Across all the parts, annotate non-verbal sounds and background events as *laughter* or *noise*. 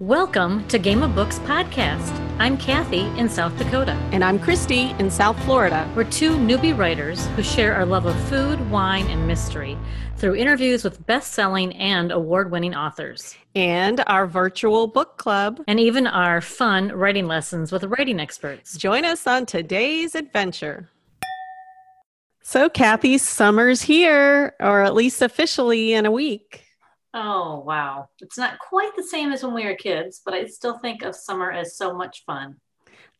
Welcome to Game of Books Podcast. I'm Kathy in South Dakota. And I'm Christy in South Florida. We're two newbie writers who share our love of food, wine, and mystery through interviews with best selling and award winning authors. And our virtual book club. And even our fun writing lessons with writing experts. Join us on today's adventure. So, Kathy, summer's here, or at least officially in a week. Oh, wow. It's not quite the same as when we were kids, but I still think of summer as so much fun.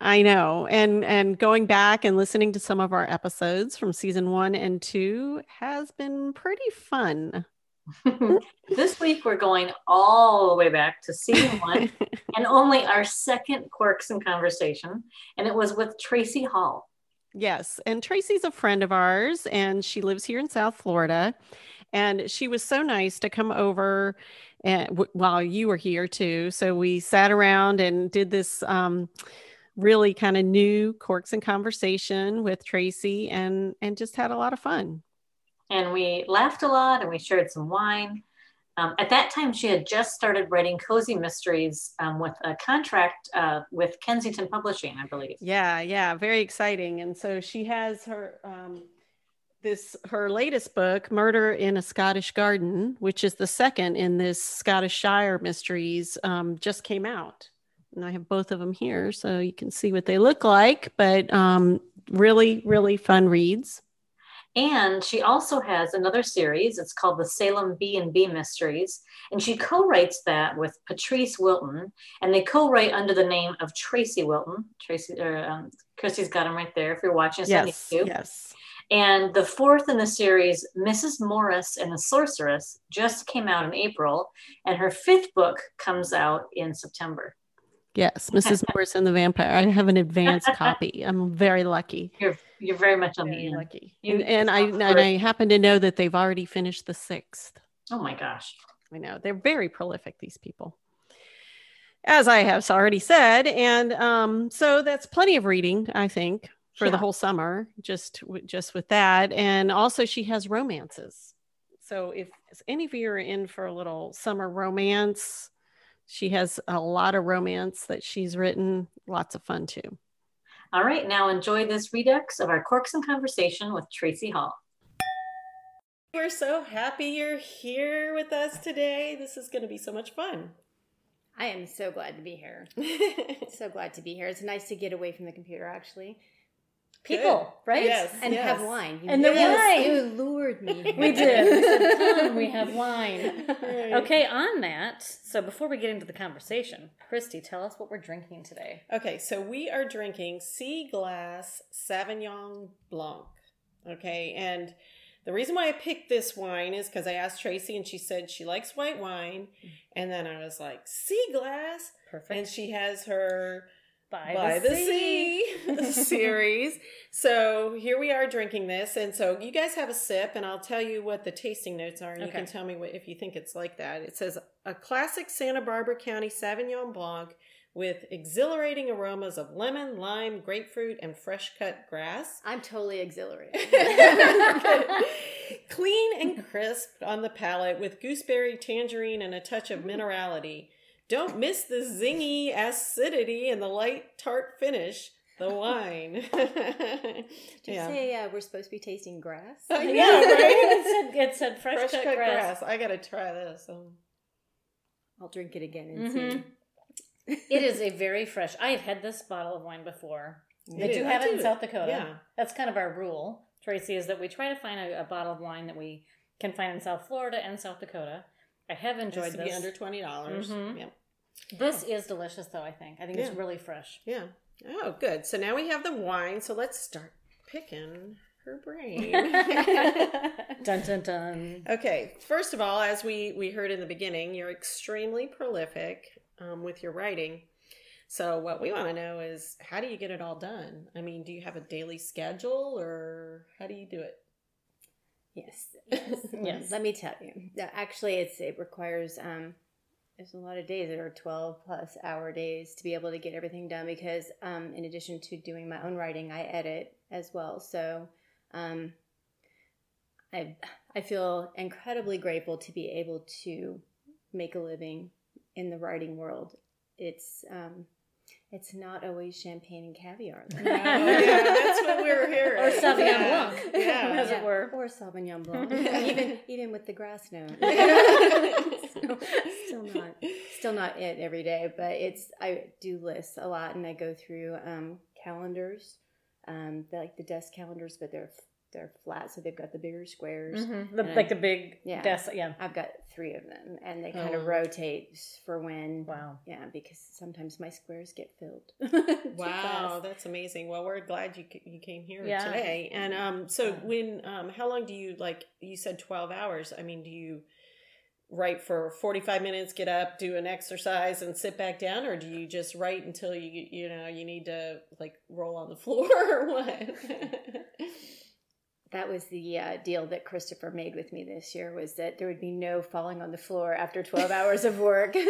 I know. And and going back and listening to some of our episodes from season 1 and 2 has been pretty fun. *laughs* this week we're going all the way back to season 1 *laughs* and only our second quirks and conversation and it was with Traci Hall. Yes, and Traci's a friend of ours and she lives here in South Florida and she was so nice to come over and w- while you were here too. So we sat around and did this um, really kind of new Quirks and Conversation with Traci and and just had a lot of fun. And we laughed a lot and we shared some wine. Um, at that time, she had just started writing cozy mysteries um, with a contract uh, with Kensington Publishing, I believe. Yeah, yeah, very exciting. And so she has her um, this her latest book murder in a scottish garden which is the second in this scottish shire mysteries um, just came out. And i have both of them here so you can see what they look like but um, really really fun reads. And she also has another series. It's called the salem b and b mysteries. And she co-writes that with patrice wilton. And they co-write under the name of traci wilton. Traci or um, christy's got them right there if you're watching. Yes, yes and the fourth in the series, Mrs. Morris and the Sorceress, just came out in April, and her fifth book comes out in September. Yes, Mrs. *laughs* Morris and the Vampire. I have an advanced copy. I'm very lucky. You're you're very much on very the lucky. You, and, and I and I happen to know that they've already finished the sixth. Oh my gosh. I know. They're very prolific, these people. As I have already said. And um, so that's plenty of reading, I think, for yeah. the whole summer just just with that. And also she has romances. So if any of you are in for a little summer romance she has a lot of romance that she's written lots of fun too. All right now enjoy this redux of our quirks and conversation with traci hall. We're so happy you're here with us today. This is going to be so much fun. I am so glad to be here. *laughs* so glad to be here. It's nice to get away from the computer, actually people, Good. right? Yes, and yes. have wine. You and the wine. You lured me. we did. We said, Come, we have wine. Right. Okay, on that. So before we get into the conversation, Christy, tell us what we're drinking today. Okay, so we are drinking Sea Glass Sauvignon Blanc. Okay, and the reason why I picked this wine is because I asked Traci and she said she likes white wine. Mm. And then I was like, Sea Glass. Perfect. And she has her by, by the, the, sea, sea *laughs* series. So here we are drinking this, and so you guys have a sip, and I'll tell you what the tasting notes are, and okay. you can tell me what, if you think it's like that. It says a classic Santa Barbara County Sauvignon Blanc with exhilarating aromas of lemon, lime, grapefruit, and fresh cut grass. I'm totally exhilarated. *laughs* *laughs* Clean and crisp on the palate with gooseberry, tangerine, and a touch of minerality. Don't miss the zingy acidity and the light tart finish. The *laughs* wine. *laughs* Did you yeah. say uh, we're supposed to be tasting grass? *laughs* Yeah, right. it said it said fresh, fresh cut, cut grass. grass. I gotta try this. Um, I'll drink it again and mm-hmm. see. it is a very fresh. I have had this bottle of wine before. Did you have it in South Dakota? Yeah, that's kind of our rule, Traci. Is that we try to find a, a bottle of wine that we can find in South Florida and South Dakota. I have enjoyed this. Be under twenty dollars. Mm-hmm. Yep. This oh. is delicious, though. I think. I think yeah. it's really fresh. Yeah. Oh, good. So now we have the wine. So let's start picking her brain. *laughs* *laughs* dun dun dun. Okay. First of all, as we we heard in the beginning, you're extremely prolific um, with your writing. So what we want to know is how do you get it all done? I mean, do you have a daily schedule or how do you do it? Yes. Yes. *laughs* yes. Let me tell you. Actually, it's it requires um, there's a lot of days that are 12 plus hour days to be able to get everything done because um, in addition to doing my own writing i edit as well so um, I, I feel incredibly grateful to be able to make a living in the writing world it's um, it's not always champagne and caviar. *laughs* No, yeah, that's what we were *laughs* hearing. Or Sauvignon yeah. Blanc, Yeah. *laughs* as it were. or Sauvignon Blanc, even even with the grass note. still, still not still not it every day, but it's I do lists a lot, and I go through um, calendars, um, like the desk calendars, but they're they're flat, so they've got the bigger squares. Mhm. The, And I- like the big Yeah. desk. Yeah. I've got three of them, and they kind Oh. of rotate for when. Wow. Yeah, because sometimes my squares get filled. *laughs* Wow, fast. that's amazing. Well, we're glad you you came here Yeah. today. And um, so when um, how long do you like? You said twelve hours. I mean, do you write for forty five minutes, get up, do an exercise, and sit back down, or do you just write until you you know you need to like roll on the *laughs* floor or what? *laughs* That was the uh, deal that Christopher made with me this year was that there would be no falling on the floor after 12 *laughs* hours of work. *laughs*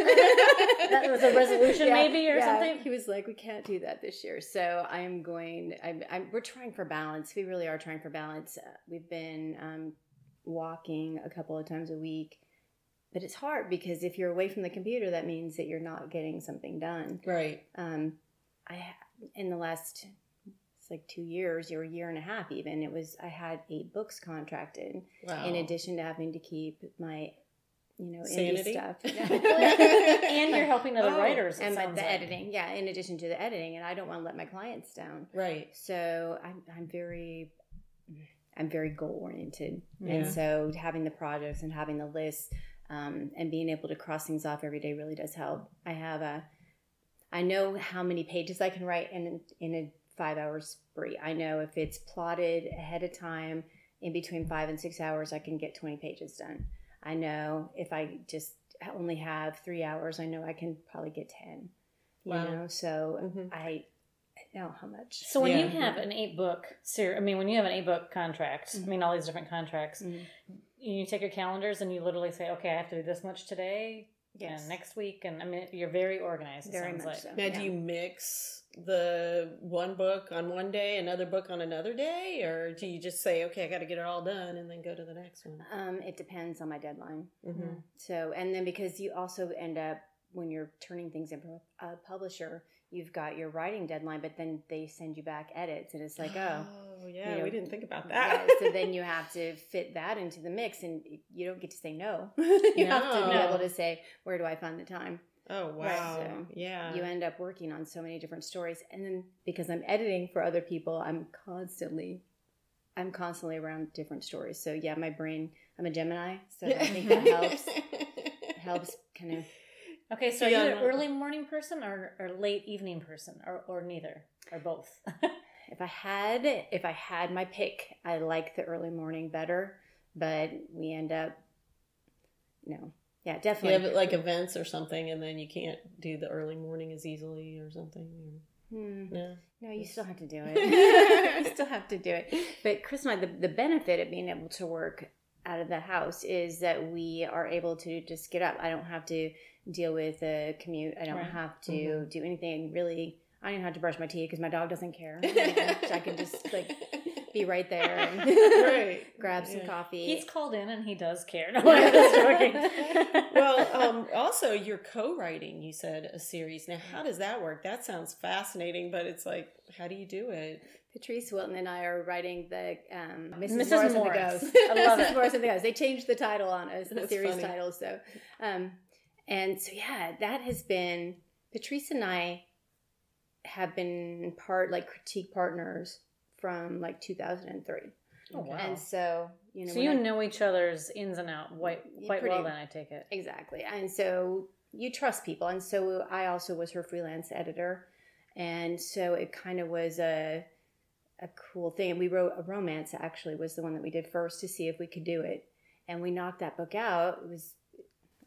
That was a resolution maybe or something? He was like, we can't do that this year. So I'm going, I'm, I'm, we're trying for balance. We really are trying for balance. Uh, we've been um, walking a couple of times a week, but it's hard because if you're away from the computer, that means that you're not getting something done. right. Um, I in the last it's like two years or a year and a half even it was I had eight books contracted Wow. in addition to having to keep my you know Sanity? indie stuff *laughs* and you're *laughs* helping other Oh, writers. it and my, sounds the like. editing yeah in addition to the editing and I don't want to let my clients down right. so I'm I'm very I'm very goal oriented, Yeah. and so having the projects and having the list um, and being able to cross things off every day really does help. I have a I know how many pages I can write in in a five hour spree. I know if it's plotted ahead of time in between five and six hours, I can get twenty pages done. I know if I just only have three hours, I know I can probably get ten. You Wow. know, so Mhm. I, I know how much. So when you have an eight book series, I mean, when you have an eight book contract, I mean, all these different contracts, Mhm. you take your calendars and you literally say, okay, I have to do this much today Yes. and next week, and I mean, you're very organized. It Very sounds much like. so. Now, Yeah. do you mix the one book on one day, another book on another day, or do you just say, "Okay, I got to get it all done," and then go to the next one? Um, it depends on my deadline. Mhm. So, and then because you also end up when you're turning things into a publisher, you've got your writing deadline, but then they send you back edits, and it's like, oh, Oh, yeah, you know, we didn't think about yeah. that. so then you have to fit that into the mix, and you don't get to say no. *laughs* you have to be able to say, where do I find the time? Oh wow, so yeah. You end up working on so many different stories, and then because I'm editing for other people, I'm constantly. I'm constantly around different stories. So yeah, my brain, I'm a Gemini, so I think that helps *laughs* helps kind of Okay, so Yeah, are you an early morning person or, or late evening person or, or neither or both? *laughs* if I had if I had my pick, I like the early morning better, but we end up no. Yeah, definitely. you have like events or something, and then you can't do the early morning as easily or something. Hmm. No. No, you still have to do *laughs* it. *laughs* you still have to do it. But Chris and I, the, the benefit of being able to work out of the house is that we are able to just get up. I don't have to deal with a commute. I don't Right. have to Mhm. do anything really. I don't even have to brush my teeth because my dog doesn't care. *laughs* I can just like be right there and *laughs* Right. *laughs* grab some Yeah. coffee. He's called in and he does care. *laughs* No, I'm just joking. well, um, also you're co-writing. You said a series. Now, how does that work? That sounds fascinating, but it's like, how do you do it? Patrice Wilton and I are writing the um, Mrs. Mrs. Morris, and the Ghost. I love Mrs. it. Morris and the Ghost. They changed the title on us, the series funny. title. So, um, and so yeah, that has been Patrice and I have been part like critique partners from like 2003, Oh, wow. and so you know, so you I- know each other's ins and out quite, quite well, then I take it. Exactly. And so you trust people. And so I also was her freelance editor. And so it kind of was a a cool thing. And we wrote a romance actually was the one that we did first to see if we could do it. And we knocked that book out. It was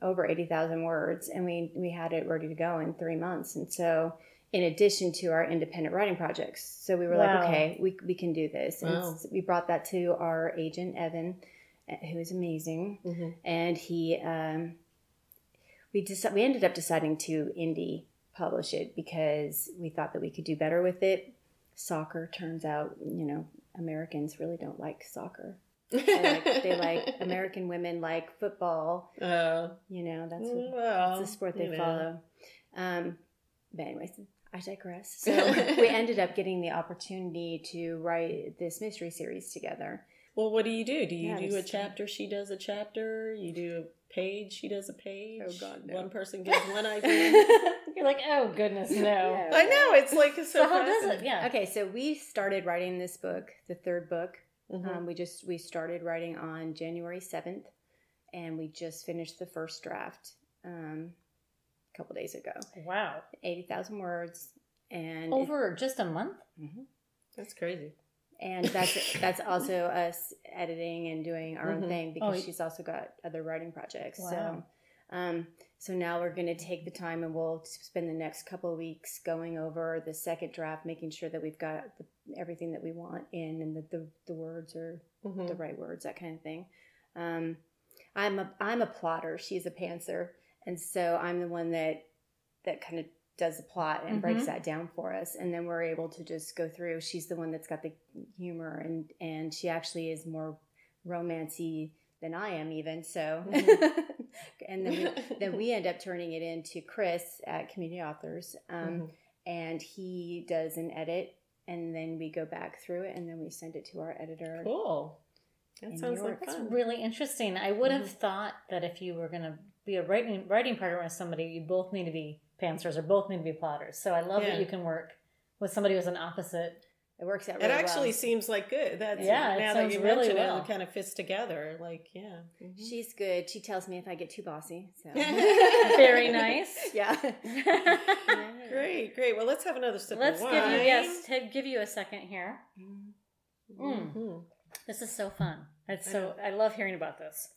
over 80,000 words and we we had it ready to go in 3 months. And so in addition to our independent writing projects. So we were Wow. like, okay, we we can do this. And Wow. we brought that to our agent Evan uh, who is amazing Mhm. and he um, we deci- we ended up deciding to indie publish it because we thought that we could do better with it. Soccer turns out, you know, Americans really don't like soccer. *laughs* They like, they like American women like football. Uh, You know, that's what, well, that's the sport they you know. follow. Um, but anyways, I digress. So we *laughs* ended up getting the opportunity to write this mystery series together. Well, what do you do? Do you yeah, do a chapter? She does a chapter. You do a page. She does a page. Oh God, no. One *laughs* person gives one idea. *laughs* You're like, oh goodness, no. Yeah. I know it's like so. so how does it? Yeah. Okay, so we started writing this book, the third book. Mm-hmm. Um, we just we started writing on January seventh, and we just finished the first draft um, a couple days ago. Wow, eighty thousand words, and over it, just a month. Mm-hmm. That's crazy and that's that's also us editing and doing our mm-hmm. own thing because oh, she's also got other writing projects. Wow. So, um, so now we're going to take the time and we'll spend the next couple of weeks going over the second draft, making sure that we've got the, everything that we want in and that the the words are mm-hmm. the right words, that kind of thing. Um, I'm a I'm a plotter. She's a pantser, and so I'm the one that that kind of does the plot and mm-hmm. breaks that down for us and then we're able to just go through she's the one that's got the humor and and she actually is more romancy than I am even so mm-hmm. *laughs* and then we, then we end up turning it into Chris at Community Authors um, mm-hmm. and he does an edit and then we go back through it and then we send it to our editor cool that sounds like fun. That's really interesting. I would have mm-hmm. thought that if you were going to be a writing writing partner with somebody, you both need to be pantsers or both need to be plotters. So I love yeah. that you can work with somebody who's an opposite. It works out. Really it actually well. seems like good. That's yeah. Now that you really mention well. it, it kind of fits together. Like yeah, mm-hmm. she's good. She tells me if I get too bossy. So *laughs* very *laughs* nice. Yeah. *laughs* great, great. Well, let's have another sip let's of wine. give you yes. To give you a second here. Mm-hmm. Mm. This is so fun. It's so I love hearing about this.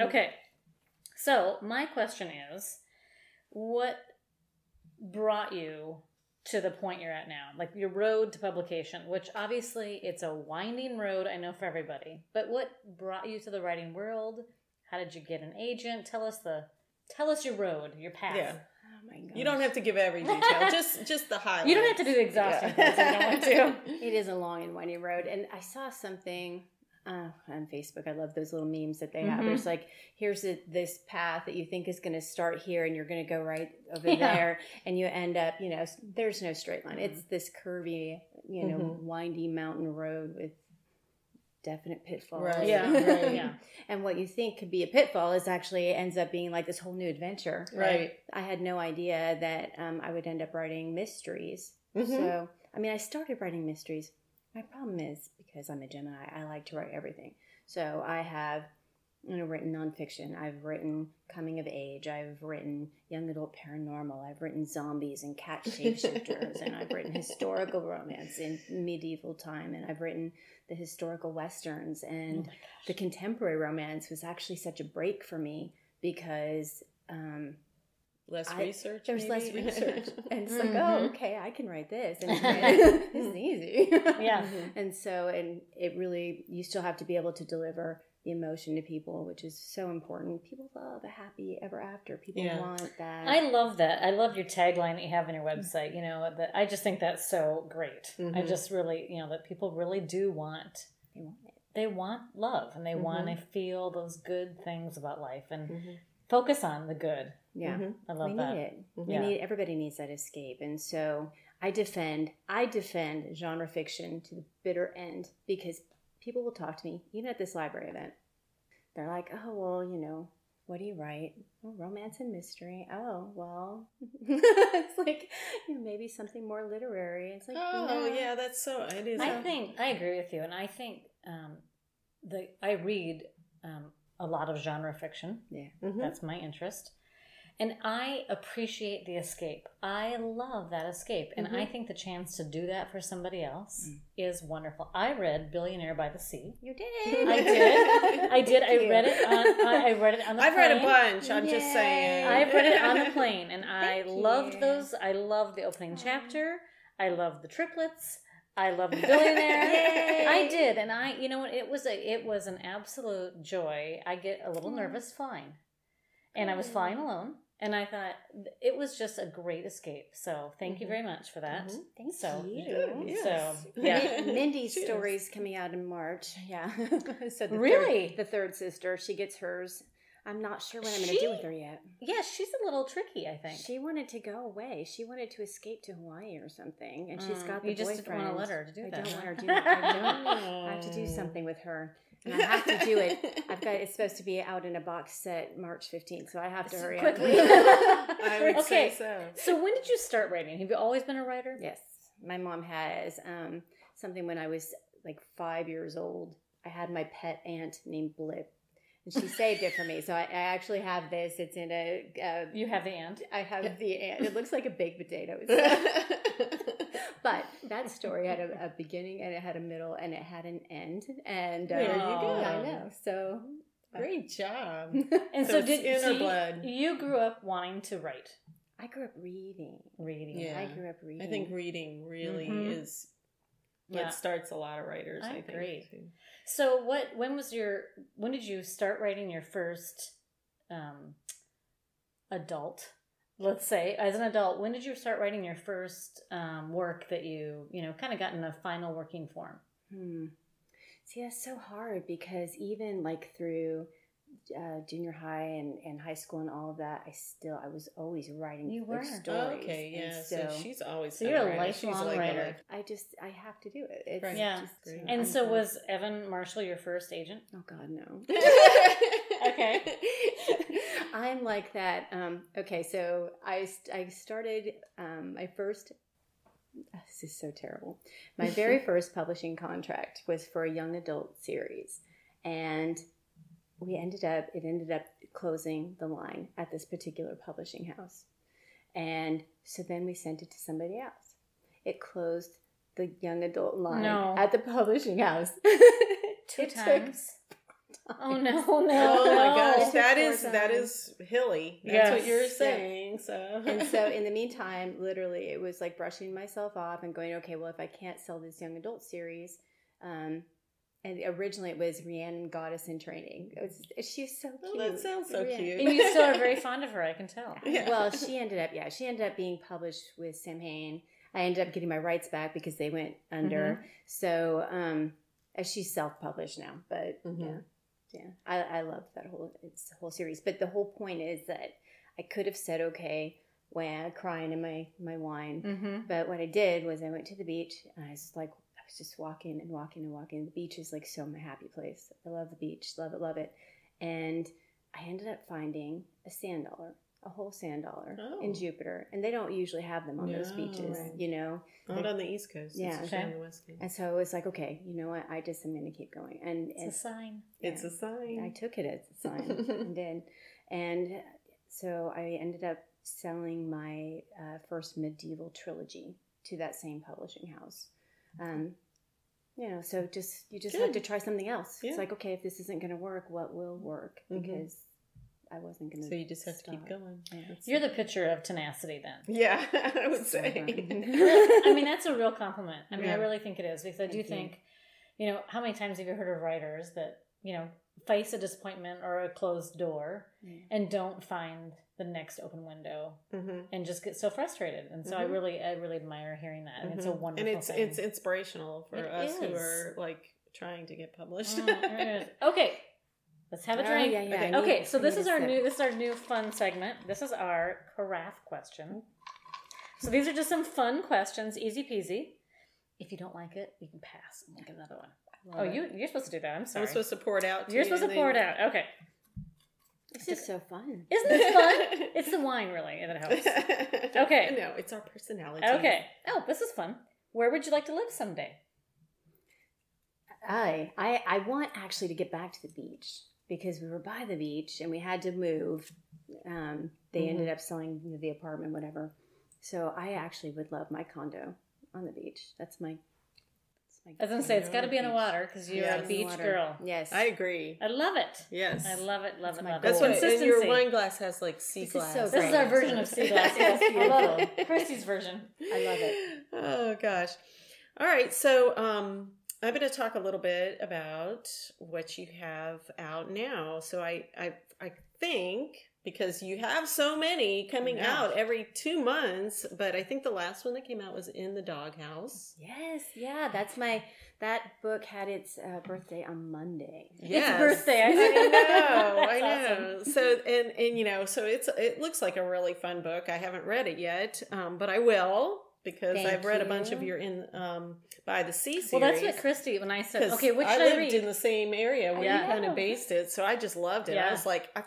okay. So, my question is what brought you to the point you're at now like your road to publication which obviously it's a winding road i know for everybody but what brought you to the writing world how did you get an agent tell us the tell us your road your path yeah Oh my gosh. you don't have to give every detail, *laughs* just just the highlights. You don't have to do the exhaustive yeah. you don't want to. *laughs* It is a long and winding road, and I saw something uh, on Facebook. I love those little memes that they have. Mm-hmm. There's like, here's a, this path that you think is going to start here, and you're going to go right over yeah. there, and you end up, you know, there's no straight line. Mm-hmm. It's this curvy, you know, mm-hmm. windy mountain road with definite pitfalls. Right. Yeah. *laughs* right. yeah. And what you think could be a pitfall is actually ends up being like this whole new adventure. Right. I had no idea that um, I would end up writing mysteries. Mm-hmm. So, I mean, I started writing mysteries. My problem is because I'm a Gemini, I like to write everything. So I have you know, written nonfiction. I've written coming of age. I've written young adult paranormal. I've written zombies and cat shapeshifters. and I've written historical romance in medieval time. And I've written the historical westerns. And oh the contemporary romance was actually such a break for me because um, less I, research. There's maybe? less research, *laughs* and it's mm-hmm. like, oh, okay, I can write this, and *laughs* *laughs* this is easy. yeah. And so, and it really, you still have to be able to deliver the emotion to people, which is so important. People love a happy ever after. People yeah. want that. I love that. I love your tagline that you have on your website. You know, that I just think that's so great. Mm-hmm. I just really, you know, that people really do want. They want it. They want love, and they mm-hmm. want to feel those good things about life, and mm-hmm. Focus on the good yeah, mm-hmm. I love we that. Need it. Mm-hmm. We need everybody needs that escape, and so I defend I defend genre fiction to the bitter end because people will talk to me even at this library event. They're like, "Oh well, you know, what do you write? Oh, romance and mystery. Oh, well, *laughs* it's like you know, maybe something more literary. It's like, oh, no. yeah, that's so. It is. I think I agree with you, and I think um, the I read um, a lot of genre fiction. Yeah, mm-hmm. that's my interest. And I appreciate the escape. I love that escape. And mm-hmm. I think the chance to do that for somebody else mm. is wonderful. I read Billionaire by the Sea. You did. I did. *laughs* I did. I read it on I, read it on the I've plane. read a bunch. I'm Yay. just saying. I read it on the *laughs* plane and I loved those. I loved the opening chapter. I loved the triplets. I love the *laughs* billionaire. I did, and I, you know what? It was a, it was an absolute joy. I get a little mm. nervous flying, and I was flying alone, and I thought it was just a great escape. So thank mm-hmm. you very much for that. Mm-hmm. Thank so, you. Yes. So yeah, *laughs* Mindy's story's coming out in March. Yeah. *laughs* so the really, third, the third sister, she gets hers. I'm not sure what I'm going to do with her yet. Yeah, she's a little tricky. I think she wanted to go away. She wanted to escape to Hawaii or something, and she's Mm, got the you just boyfriend. didn't want to let her to do I that. don't want her to do. I don't. I *laughs* have to do something with her, and I have to do it. I've got. It's supposed to be out in a box set March 15th, so I have to So hurry quickly. up. *laughs* I would Okay. say so. so when did you start writing? Have you always been a writer? Yes, my mom has um, something when I was like five years old. I had my pet aunt named Blip, and she saved it for me. So I, I actually have this. It's in a. Uh, You have the ant. I have the ant. It looks like a baked potato. *laughs* *laughs* but that story had a, a beginning and it had a middle and it had an end. And uh, There you go. I know. So Great job. *laughs* And So so, did in so her you- blood. You grew up wanting to write, I grew up reading. reading. Yeah. I grew up reading. I think reading really Mhm. is Yeah. what starts a lot of writers. I I, agree. too. So what? When was your? When did you start writing your first um, adult? Let's say, as an adult, when did you start writing your first um, work that you, you know, kind of got in a final working form? Hmm. See, that's so hard because even like through uh, junior high and, and high school and all of that, I still I was always writing You like, were. stories. okay, yeah. So, so she's always So you're a writer. She's lifelong like a writer. life- I just I have to do it. It's Right. Yeah. just, Great. And I'm so so- was Evan Marshall your first agent? oh god no. *laughs* Okay. *laughs* I'm like that. Um, okay, so I I started um, my first. This is so terrible. My very *laughs* first publishing contract was for a young adult series, and we ended up. It ended up closing the line at this particular publishing house, and so then we sent it to somebody else. It closed the young adult line No. at the publishing house. *laughs* Two It times. *laughs* Oh no, no, Oh my gosh, It that took is four that times. is hilly. That's Yes. what you're Yeah. saying. So and so in the *laughs* meantime literally it was like brushing myself off and going okay well if i can't sell this young adult series um and originally it was Rhiannon Goddess in Training. It was, she's so cute. Oh, that sounds so Rhiannon. cute. And you still are very *laughs* fond of her, I can tell. *laughs* Yeah. Well, she ended up, yeah, she ended up being published with Samhain. I ended up getting my rights back because they went under. Mm-hmm. So, um, uh, she's self-published now, but Mhm. yeah, yeah, I, I love that whole it's the whole series. But the whole point is that I could have said okay when crying in my my wine, Mm-hmm. but what I did was I went to the beach and I was like, I was just walking and walking and walking. The beach is like so my happy place. I love the beach, love it, love it. And I ended up finding a sand dollar, a whole sand dollar Oh. in Jupiter. And they don't usually have them on those beaches, Right. you know? Not on the East Coast. Yeah. It's Okay. on the West Coast. And so it was like, okay, you know what? I just am going to keep going. And, It's and a sign. It's a sign. I took it as a sign and *laughs* did. And so I ended up selling my uh, first medieval trilogy to that same publishing house. Um, you know, so just you just have Good. to try something else. Yeah. It's like, okay, if this isn't going to work, what will work? Mhm. Because I wasn't going to. so you just have to keep going. You're the picture of tenacity then. Yeah, *laughs* I would So say. *laughs* I mean, that's a real compliment. I mean, I really think it is because I do you. think, you know, how many times have you heard of writers that, you know, face a disappointment or a closed door Yeah. and don't find the next open window hmm and just get so frustrated. And so I Mhm. really, I really admire hearing that. And it's a Mhm. wonderful and it's thing. it's inspirational for It us who are like trying to get published. Mm, *laughs* okay. Let's have a Oh, drink. yeah, yeah, okay. I need- okay, so this is our sip. new this is our new fun segment. This is our carafe question. So these are just some fun questions, easy peasy. If you don't like it, you can pass and we'll get another one. Oh, it. you you're supposed to do that. I'm sorry. I'm supposed to pour it out. To you're you supposed to pour it out. Okay. This is so fun. *laughs* Isn't this fun? *laughs* it's the wine really that helps. *laughs* Okay. No, it's our personality. Okay. Oh, this is fun. Where would you like to live someday? I, I I want actually to get back to the beach because we were by the beach and we had to move. Um, they Mhm. ended up selling the apartment, whatever. So I actually would love my condo on the beach. That's my. That's my I was gonna say it's got to be in the water because you're Yes. a beach girl. Yes, I agree. I love it. Yes. I love it. Love That's it. Love That's it. what and Consistency. your wine glass has like sea This is glass. so This is our version of sea glass. Yes, I love it. *laughs* Christy's version. I love it. Oh gosh. All right. So um I'm going to talk a little bit about what you have out now. So I I I think because you have so many coming out every two months. But I think the last one that came out was in the doghouse. Yes, yeah, that's my that book had its uh, birthday on Monday. Yes. Its birthday. I *laughs* know. *laughs* I know. Awesome. So and and you know, so it's it looks like a really fun book. I haven't read it yet, um, but I will because Thank I've read you. a bunch of your in um, by the sea series. Well, that's what Christy when I said okay, which I lived I in the same area where yeah. you kind of based it, so I just loved it. Yeah. I was like, I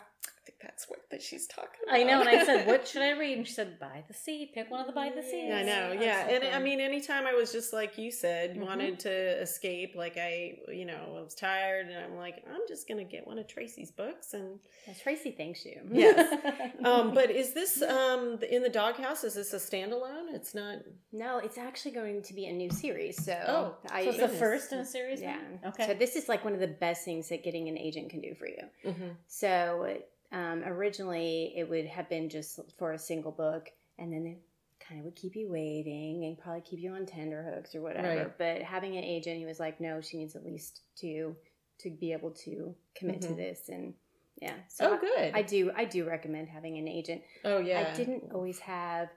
that's what that she's talking about. I know, and I said, "What should I read?" And she said, "By the Sea. Pick one of the By the Sea." I know, yeah, so and fun. I mean, anytime I was just like you said, mm-hmm. wanted to escape, like I, you know, I was tired, and I'm like, I'm just gonna get one of Traci's books, and yes, Traci thanks you. Yes, *laughs* um, but is this um, in the doghouse? Is this a standalone? It's not. No, it's actually going to be a new series. So, oh, I, so it's the first in a series. Yeah. Okay. So this is like one of the best things that getting an agent can do for you. Mm-hmm. So um, originally, it would have been just for a single book, and then it kind of would keep you waiting and probably keep you on tender hooks or whatever. Right. But having an agent, he was like, no, she needs at least two to be able to commit mm-hmm. to this and yeah so oh good I, I, do i do recommend having an agent oh yeah i didn't always have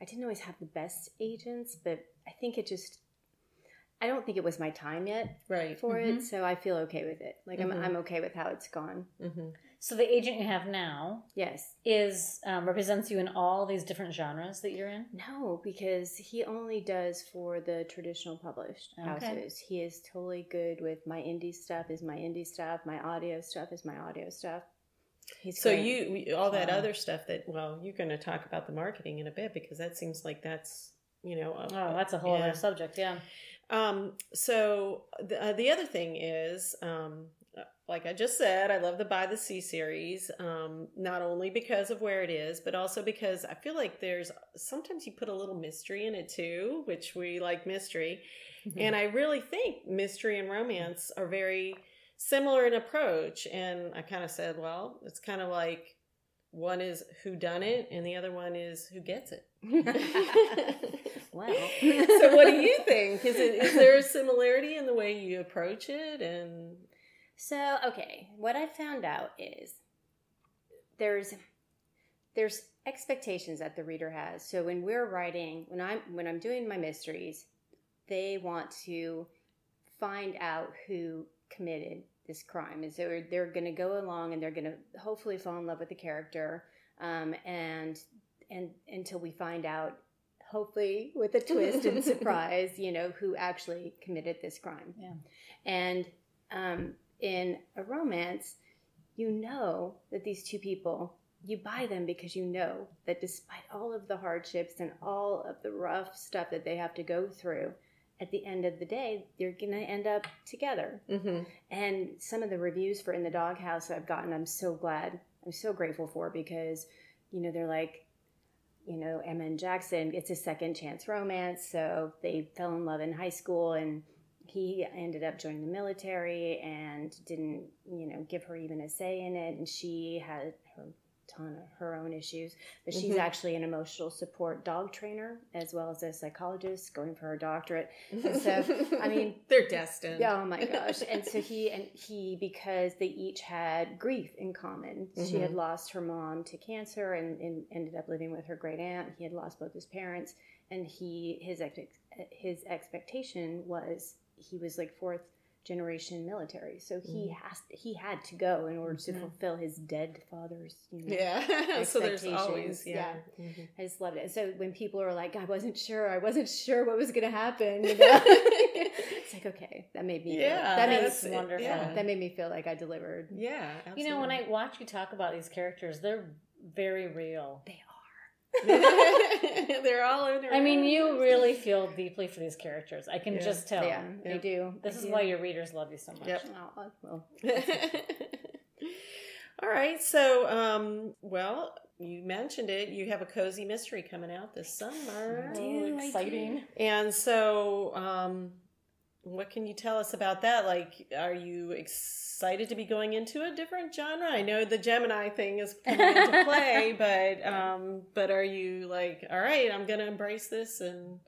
i didn't always have the best agents but i think it just i don't think it was my time yet right for mm-hmm. it so i feel okay with it like mm-hmm. I'm, I'm okay with how it's gone mm-hmm. So the agent you have now, yes, is um, represents you in all these different genres that you're in. No, because he only does for the traditional published okay. houses. He is totally good with my indie stuff. Is my indie stuff. My audio stuff is my audio stuff. He's so great. you all that wow. other stuff that well, you're going to talk about the marketing in a bit because that seems like that's you know a, oh that's a whole yeah. other subject yeah. Um, so the, uh, the other thing is um, like I just said, I love the By the Sea series, um, not only because of where it is, but also because I feel like there's sometimes you put a little mystery in it too, which we like mystery. Mm-hmm. And I really think mystery and romance are very similar in approach. And I kind of said, well, it's kind of like one is who done it and the other one is who gets it. *laughs* *laughs* well, so what do you think? Is it is there a similarity in the way you approach it and so, okay, what I found out is there's there's expectations that the reader has. So when we're writing, when I'm when I'm doing my mysteries, they want to find out who committed this crime. And so they're going to go along and they're going to hopefully fall in love with the character, um, and and until we find out, hopefully with a *laughs* twist and surprise, you know, who actually committed this crime. Yeah, and um, in a romance, you know that these two people, you buy them because you know that despite all of the hardships and all of the rough stuff that they have to go through, at the end of the day, they're going to end up together. Mm-hmm. And some of the reviews for In the Doghouse I've gotten, I'm so glad, I'm so grateful for because, you know, they're like, you know, Emma and Jackson, it's a second chance romance. So they fell in love in high school and he ended up joining the military and didn't, you know, give her even a say in it. And she had her ton of her own issues, but she's mm-hmm. actually an emotional support dog trainer as well as a psychologist going for her doctorate. And *laughs* so, I mean, they're destined. Yeah. Oh my *laughs* gosh. And so he and he because they each had grief in common. Mm-hmm. She had mm-hmm. lost her mom to cancer and, and, ended up living with her great aunt. He had lost both his parents, and he his his expectation was he was like fourth generation military, so he mm. has he had to go in order mm-hmm. to fulfill his dead father's you know, yeah. *laughs* so there's always yeah. yeah. Mm-hmm. I just loved it. So when people are like, I wasn't sure, I wasn't sure what was going to happen, you know, *laughs* it's like okay, that made me yeah, that made me wonderful. Yeah. That made me feel like I delivered. Yeah, absolutely. you know, when I watch you talk about these characters, they're very real. They. *laughs* They're all in. I mean, you really feel deeply for these characters. I can yeah. just tell. Yeah, they do. This I is do. why your readers love you so much. Yep. Oh, well. *laughs* all right. So, um, well, you mentioned it. You have a cozy mystery coming out this summer. Oh, exciting! And so, um, what can you tell us about that? Like, are you excited to be going into a different genre? I know the Gemini thing is coming into play, *laughs* but um, but are you like, all right, I'm going to embrace this and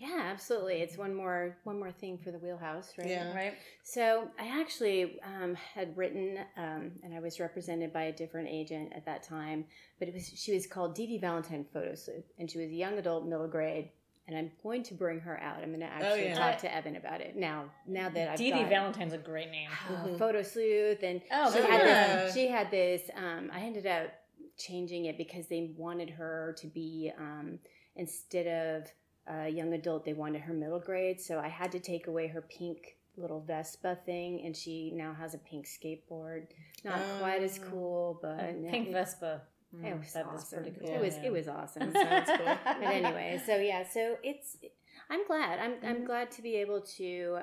Yeah, absolutely. It's one more one more thing for the wheelhouse, right? Yeah. Right. So I actually um, had written, um, and I was represented by a different agent at that time, but it was she was called Dee Dee Valentine Photo Sleuth, and she was a young adult, middle grade. And I'm going to bring her out. I'm going to actually yeah. talk to Evan about it now. Now that I've Dee Dee Valentine's a great name. uh, *sighs* photo sleuth and Oh, she, good had this, she had this um, i ended up changing it because they wanted her to be um, instead of a young adult they wanted her middle grade so i had to take away her pink little vespa thing and she now has a pink skateboard not quite as Oh. cool but Pink Vespa. It Mm, was that is awesome. pretty cool. it was yeah. it was awesome Sounds cool. *laughs* but anyway so yeah so it's i'm glad i'm i'm Mhm. glad to be able to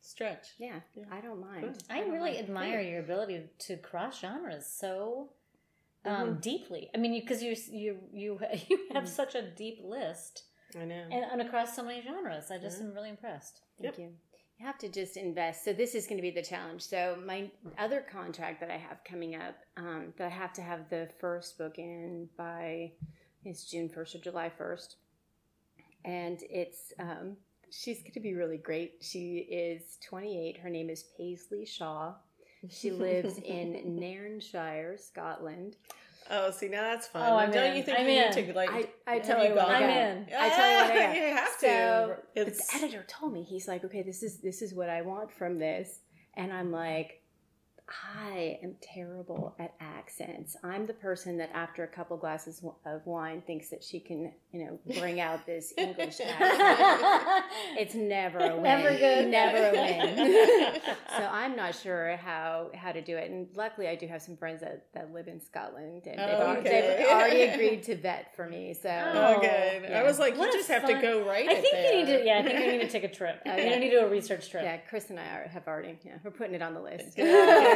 Stretch. yeah, Yeah. i don't mind Good. I don't really mind. admire your ability to cross genres so um, Mm-hmm. deeply. I mean, because you you you *laughs* you have Mhm. such a deep list I know. and, and across so many genres. I just Mm-hmm. am really impressed. Thank you. You have to just invest. So this is going to be the challenge. So my other contract that I have coming up, um, that I have to have the first book in by is June first or July first, and it's um, she's going to be really great. She is 28. Her name is Paisley Shaw. She lives *laughs* in Nairnshire, Scotland. Oh, see now that's fun. Oh, I'm Don't in. you think I'm you in. need to like? I, I tell you you what. I I'm in. I tell you what, I got. you have So, to. but the editor told me he's like, okay, this is this is what I want from this, and I'm like, I am terrible at accents. I'm the person that after a couple glasses of wine thinks that she can, you know, bring out this English *laughs* accent. It's never a win. Never good. Never a *laughs* win. so I'm not sure how how to do it. And luckily, I do have some friends that, that live in Scotland, and they've, Oh, okay. they've already *laughs* agreed to vet for me. So Oh, good. yeah. I was like, What you a just have to go right. I think you need to. Yeah, I think you need to take a trip. Oh, You need to do a research trip. yeah, Chris and I are, have already. Yeah, we're putting it on the list.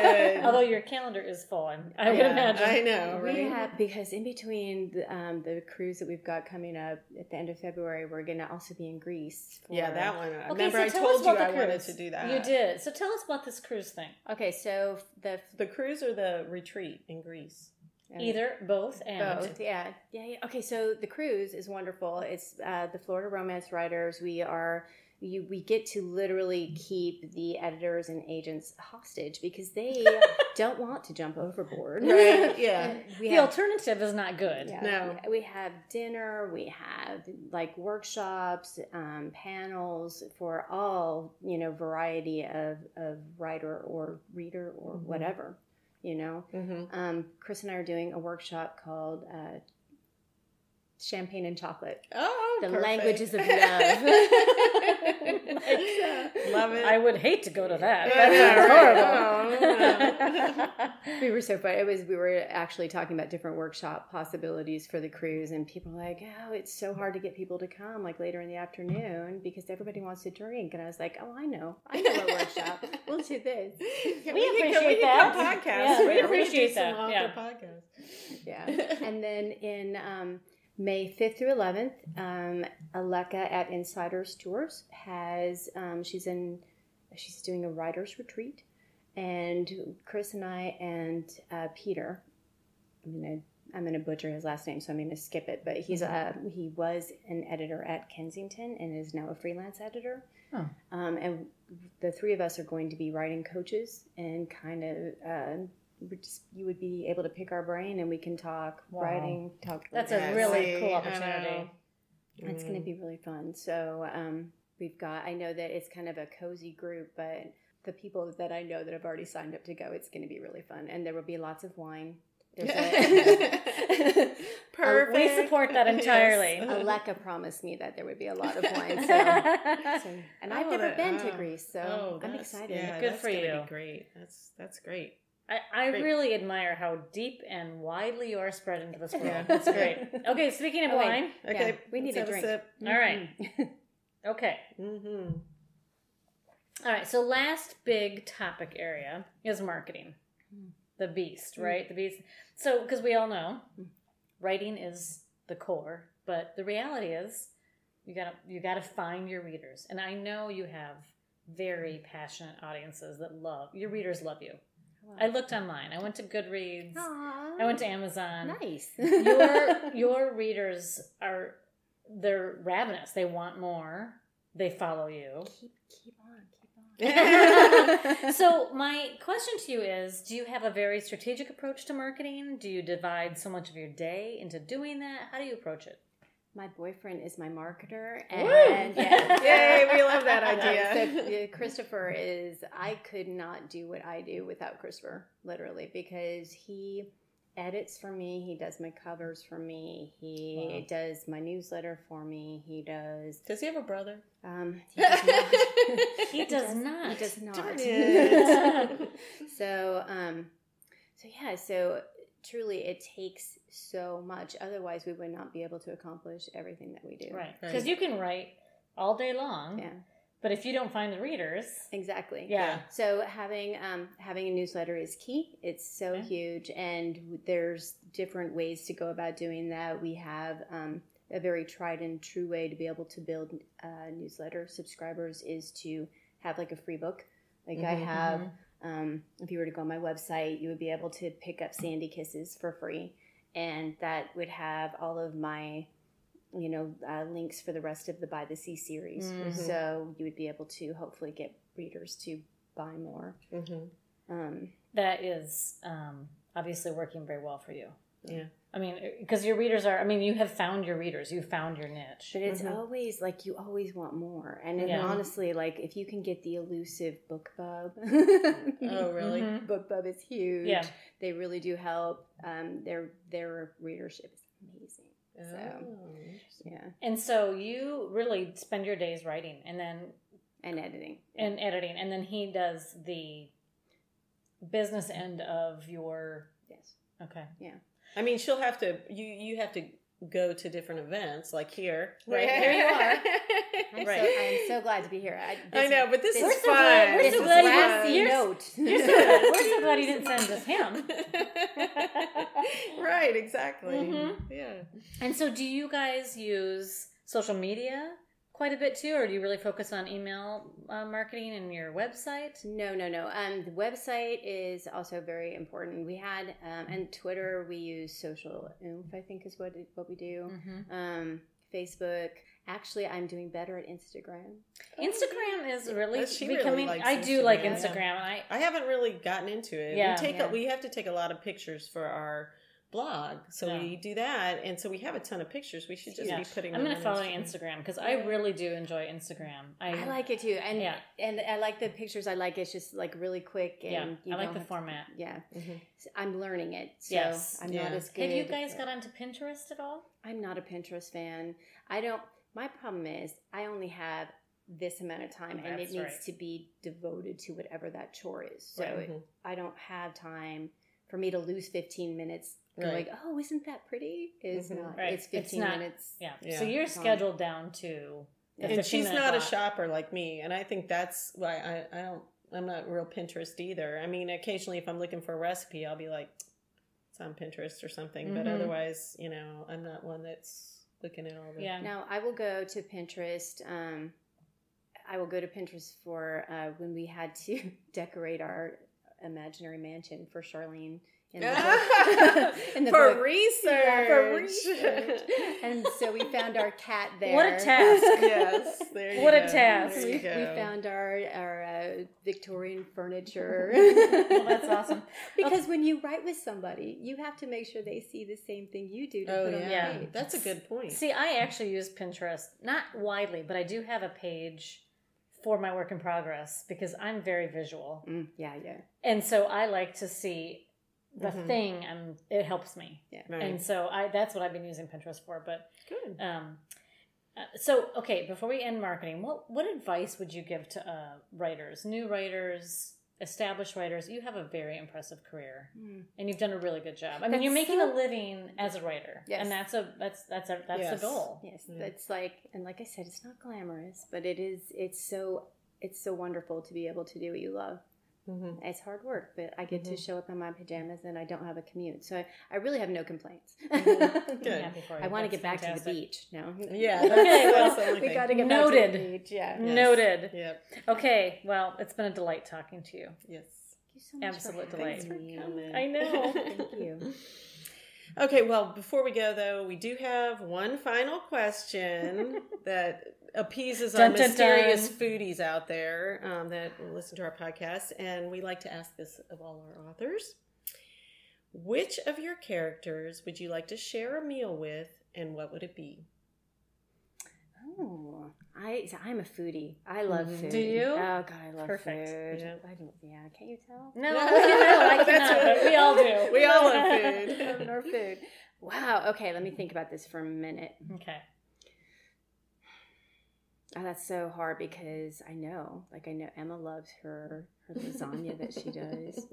Good. Although your calendar is full, I'm, I would imagine. I know, right? We have because in between the, um, the cruise that we've got coming up at the end of February, we're going to also be in Greece. For, yeah, that one. Okay, Remember, so I tell told us you about I the wanted cruise. to do that. You did. So tell us about this cruise thing. Okay, so the The cruise or the retreat in Greece? Either, both, and Both, yeah, yeah, yeah. Okay, so the cruise is wonderful. It's uh, the Florida Romance Writers. We are you. We get to literally keep the editors and agents hostage because they *laughs* don't want to jump overboard. Right, yeah. *laughs* The have alternative is not good. yeah, No. we have dinner. We have like workshops, um, panels for all you know variety of of writer or reader or Mhm. whatever. You know, Mm-hmm. um, Chris and I are doing a workshop called uh, Champagne and Chocolate. Oh, The perfect. languages of *laughs* love. Love it. I would hate to go to that. Yeah, That right. sounds horrible. *laughs* we were so fun. It was we were actually talking about different workshop possibilities for the cruise, and people were like, "Oh, it's so hard to get people to come like later in the afternoon because everybody wants to drink." And I was like, "Oh, I know, I know a workshop. We'll do this." *laughs* Yeah, We can go- appreciate can that. podcast. Yeah, we appreciate do some that. author Yeah. podcasts. Yeah. and then in um, May 5th through 11th, um, Aleka at Insiders Tours has, um, she's in, she's doing a writer's retreat. And Chris and I and uh, Peter, I'm going to, I'm going to butcher his last name, so I'm going to skip it. But he's uh, he was an editor at Kensington and is now a freelance editor. Oh. Um, and the three of us are going to be writing coaches and kind of uh, just you would be able to pick our brain and we can talk Wow. writing, talk. That's a really see, cool I opportunity. know. It's going to be really fun. So um, we've got. I know that it's kind of a cozy group, but the people that I know that have already signed up to go, it's going to be really fun, and there will be lots of wine. There's a, *laughs* *laughs* Perfect. We support that *laughs* entirely. Yes. Aleka promised me that there would be a lot of wine. So, so and I've Oh, never that- been to oh. Greece, so Oh, I'm excited. Yeah, Good that's for you. Be great. That's that's great. I, I Great. really admire how deep and widely you are spread into this *laughs* world. Yeah. That's great. Okay, speaking of Oh, wine, Okay, Yeah, we need let's a have drink. sip. all right. Mm-hmm. *laughs* Okay. Mm-hmm. All right. So last big topic area is marketing. The beast, mm. right? The beast. So because we all know mm. writing is the core, but the reality is you gotta you gotta find your readers. And I know you have very passionate audiences that love your readers love you. I looked online. I went to Goodreads. I went to Amazon. Nice. your *laughs* your readers are they're ravenous. They want more. They follow you. Keep keep on, keep on. *laughs* so *laughs* my question to you is do you have a very strategic approach to marketing do you divide so much of your day into doing that how do you approach it My boyfriend is my marketer, and yeah, *laughs* Yay, we love that *laughs* idea. so, Christopher is. I could not do what I do without Christopher, literally, because he edits for me. He does my covers for me. He Wow. does my newsletter for me. He does. Does he have a brother? Um, *laughs* he does not. He does not. He does not. So, um, so yeah. So truly, it takes so much. Otherwise, we would not be able to accomplish everything that we do. right Right. because you can write all day long Yeah. but if you don't find the readers Exactly. yeah, So having um, having a newsletter is key. It's so Okay. huge, and there's different ways to go about doing that. We have um, a very tried and true way to be able to build uh, newsletter subscribers is to have like a free book. Like I Mhm, have, um, if you were to go on my website, you would be able to pick up Sandy Kisses for free, and that would have all of my you know uh, links for the rest of the by the sea series Mhm. so you would be able to hopefully get readers to buy more Mhm. um, that is um, obviously working very well for you Yeah. i mean because your readers are i mean you have found your readers you found your niche but it's Mhm. always like you always want more and then Yeah. honestly like if you can get the elusive BookBub *laughs* Oh, really? Mhm. *laughs* BookBub is huge Yeah. they really do help um, their their readership is amazing Oh, yeah and so you really spend your days writing and then and editing and editing and then he does the business end of your yes okay I mean, she'll have to. You you have to go to different events, like here. Right, here you are. *laughs* I'm, right. so, I'm so glad to be here I, I know, but this, this- is so fun. glad- we're this so glad you- last you're- note You're so good. *laughs* We're so glad you didn't send us him. *laughs* right, exactly. Mhm. Yeah. And so, do you guys use social media quite a bit too, or do you really focus on email uh, marketing and your website? No, no, no. Um, the website is also very important. We had um, and Twitter. We use social oomph. I think is what it, what we do. Mm-hmm. Um, Facebook. Actually, I'm doing better at Instagram. Instagram is really Oh, She really becoming. likes I do like Instagram. Instagram. and I I haven't really gotten into it. Yeah. we take Yeah. A, we have to take a lot of pictures for our blog, so Yeah. we do that, and so we have a ton of pictures. We should just Yeah. be putting. I'm them going to on follow Instagram because I really do enjoy Instagram. I, I like it too, and Yeah. and I like the pictures. I like it's just like really quick, and Yeah, you I like the have to- format. yeah, Mhm. I'm learning it, so Yes. I'm Yeah. not as good. Have you guys got onto Pinterest at all? I'm not a Pinterest fan. I don't. My problem is I only have this amount of time, and That's it needs right. to be devoted to whatever that chore is. So Right. Mhm. I don't have time for me to lose 15 minutes. Go Right. like, oh, isn't that pretty? Is Mhm. not. Right. It's It's not- minutes. Yeah. Yeah. So you're Gone. scheduled down to. the and she's minute not a shopper like me, and I think that's why I, I don't. I'm not real Pinterest either. I mean, occasionally if I'm looking for a recipe, I'll be like, it's on Pinterest or something. But Mhm. otherwise, you know, I'm not one that's looking at all the. Yeah. Now I will go to Pinterest. Um, I will go to Pinterest for uh, when we had to *laughs* decorate our imaginary mansion for Charlene. In the *laughs* book. *laughs* in the for book. research. Yeah, for research. and so we found our cat there. *laughs* What a task. yes. There you What a task. There we, you we go. found our our uh, Victorian furniture. Well, that's awesome. because when you write with somebody, you have to make sure they see the same thing you do to Oh put on yeah. the page. that's a good point. See, I actually use Pinterest, not widely, but I do have a page for my work in progress because I'm very visual. Mm, yeah, yeah. And so I like to see the Mhm. thing and it helps me. Right. And so I that's what I've been using Pinterest for, but good. um uh, so okay, before we end marketing, what what advice would you give to uh, writers, new writers, established writers? You have a very impressive career, Mm. and you've done a really good job. I mean, That's you're making so- a living as a writer, Yes. and that's a that's that's a that's Yes. the goal. Yes, Yeah. it's like, and like I said, it's not glamorous, but it is. It's so. It's so wonderful to be able to do what you love. Mhm. It's hard work, but I get to Mhm. show up in my pajamas and I don't have a commute, so I, I really have no complaints. *laughs* Good. I'm happy for you. I want to get back to the beach. No. Yeah, Okay, *laughs* that's, well, that's the only we got to get Noted. back to the beach. Yeah. Yes. Noted. Yep. Okay, well, it's been a delight talking to you. Yes. Thank you so much Absolute for delight. having me. Coming. I know. *laughs* Thank you. Okay, well, before we go though, we do have one final question that appeases our Dun, dun, mysterious dun. foodies out there um, that listen to our podcast, and we like to ask this of all our authors. Which of your characters would you like to share a meal with, and what would it be? Oh, I I'm a foodie. I love Mhm. food. Do you? Oh God, I love Perfect. food. Yeah. I don't. Yeah, can't you tell? No, no, *laughs* I *laughs* cannot. We all do. We all love food. *laughs* Love nor food. Wow. Okay, let me think about this for a minute. Okay. Oh, that's so hard because I know, like I know Emma loves her her lasagna that she does,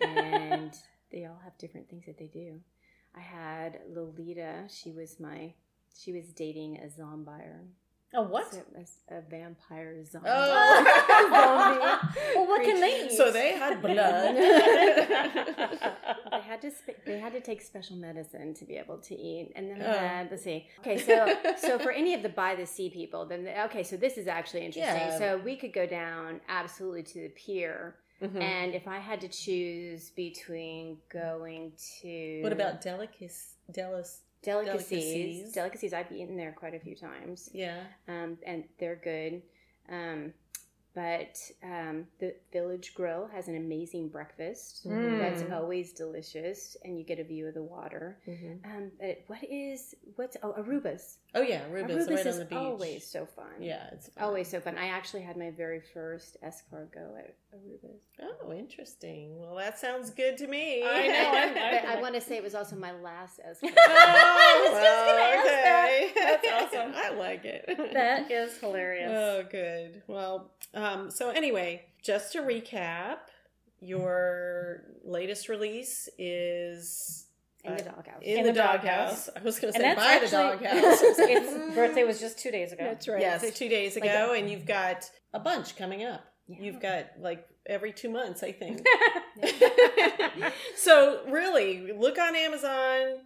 and *laughs* they all have different things that they do. I had Lolita. She was my. She was dating a zombie. Oh, what? So, a, a vampire zombie. Oh. *laughs* Zombie. well, what can they eat? So they had *laughs* blood. they had to sp- they had to take special medicine to be able to eat and then I Oh. had let's see okay so so for any of the by the sea people then they, okay so this is actually interesting Yeah. so we could go down absolutely to the pier Mhm. and if I had to choose between going to What about delicacies? Delis? delicacies delicacies? I've eaten there quite a few times Yeah. um, and they're good. Um, but um, the Village Grill has an amazing breakfast Mm. that's always delicious, and you get a view of the water. Mhm. Um, but what is what's oh Aruba's? Oh yeah, Aruba's, Aruba's right is on the beach. always so fun. Yeah, it's fun. always so fun. I actually had my very first escargot at Aruba's. Oh, interesting. Well, that sounds good to me. I know, I'm- *laughs* But I want to say it was also my last escargot. *laughs* Oh, I was just gonna well, ask that. That's *laughs* awesome. I like it. That is hilarious. Oh, good. Well, um, so anyway, just to recap, your latest release is in the uh, doghouse. in, In the, the doghouse. doghouse. I was going to say by actually the doghouse. its birthday was just two days ago. That's right. Yes, two days Like ago, a- and you've got a bunch coming up. Yeah. You've got like every two months, I think. *laughs* so really, look on Amazon,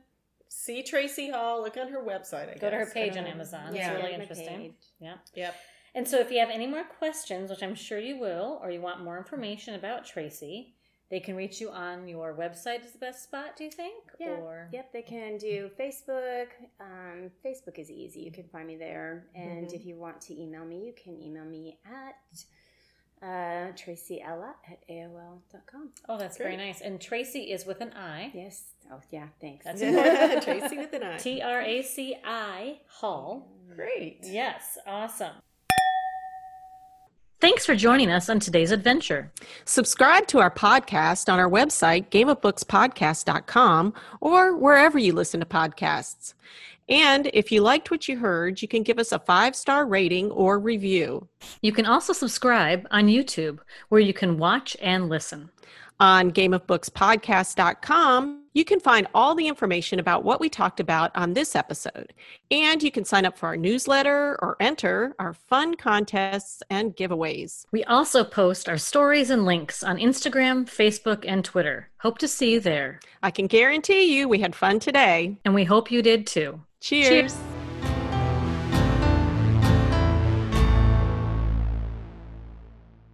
see Traci Hall, look on her website. I Go to her page on Amazon. Yeah. It's really interesting. page. Yeah. Yep. And so if you have any more questions, which I'm sure you will, or you want more information about Traci, they can reach you on your website is the best spot, do you think? Yeah. Or Yep, they can do Facebook. Um, Facebook is easy. You can find me there. And Mhm. if you want to email me, you can email me at uh, tracyella at AOL.com. Oh, that's very nice. And Traci is with an I. Yes. Oh, yeah, thanks. That's *laughs* important. *laughs* Traci with an I. T R A C I Hall. Great. Yes, awesome. Thanks for joining us on today's adventure. Subscribe to our podcast on our website, gameofbookspodcast.com, or wherever you listen to podcasts. And if you liked what you heard, you can give us a five star rating or review. You can also subscribe on YouTube, where you can watch and listen. On gameofbookspodcast.com, you can find all the information about what we talked about on this episode. And you can sign up for our newsletter or enter our fun contests and giveaways. We also post our stories and links on Instagram, Facebook, and Twitter. Hope to see you there. I can guarantee you we had fun today. And we hope you did too. Cheers. Cheers.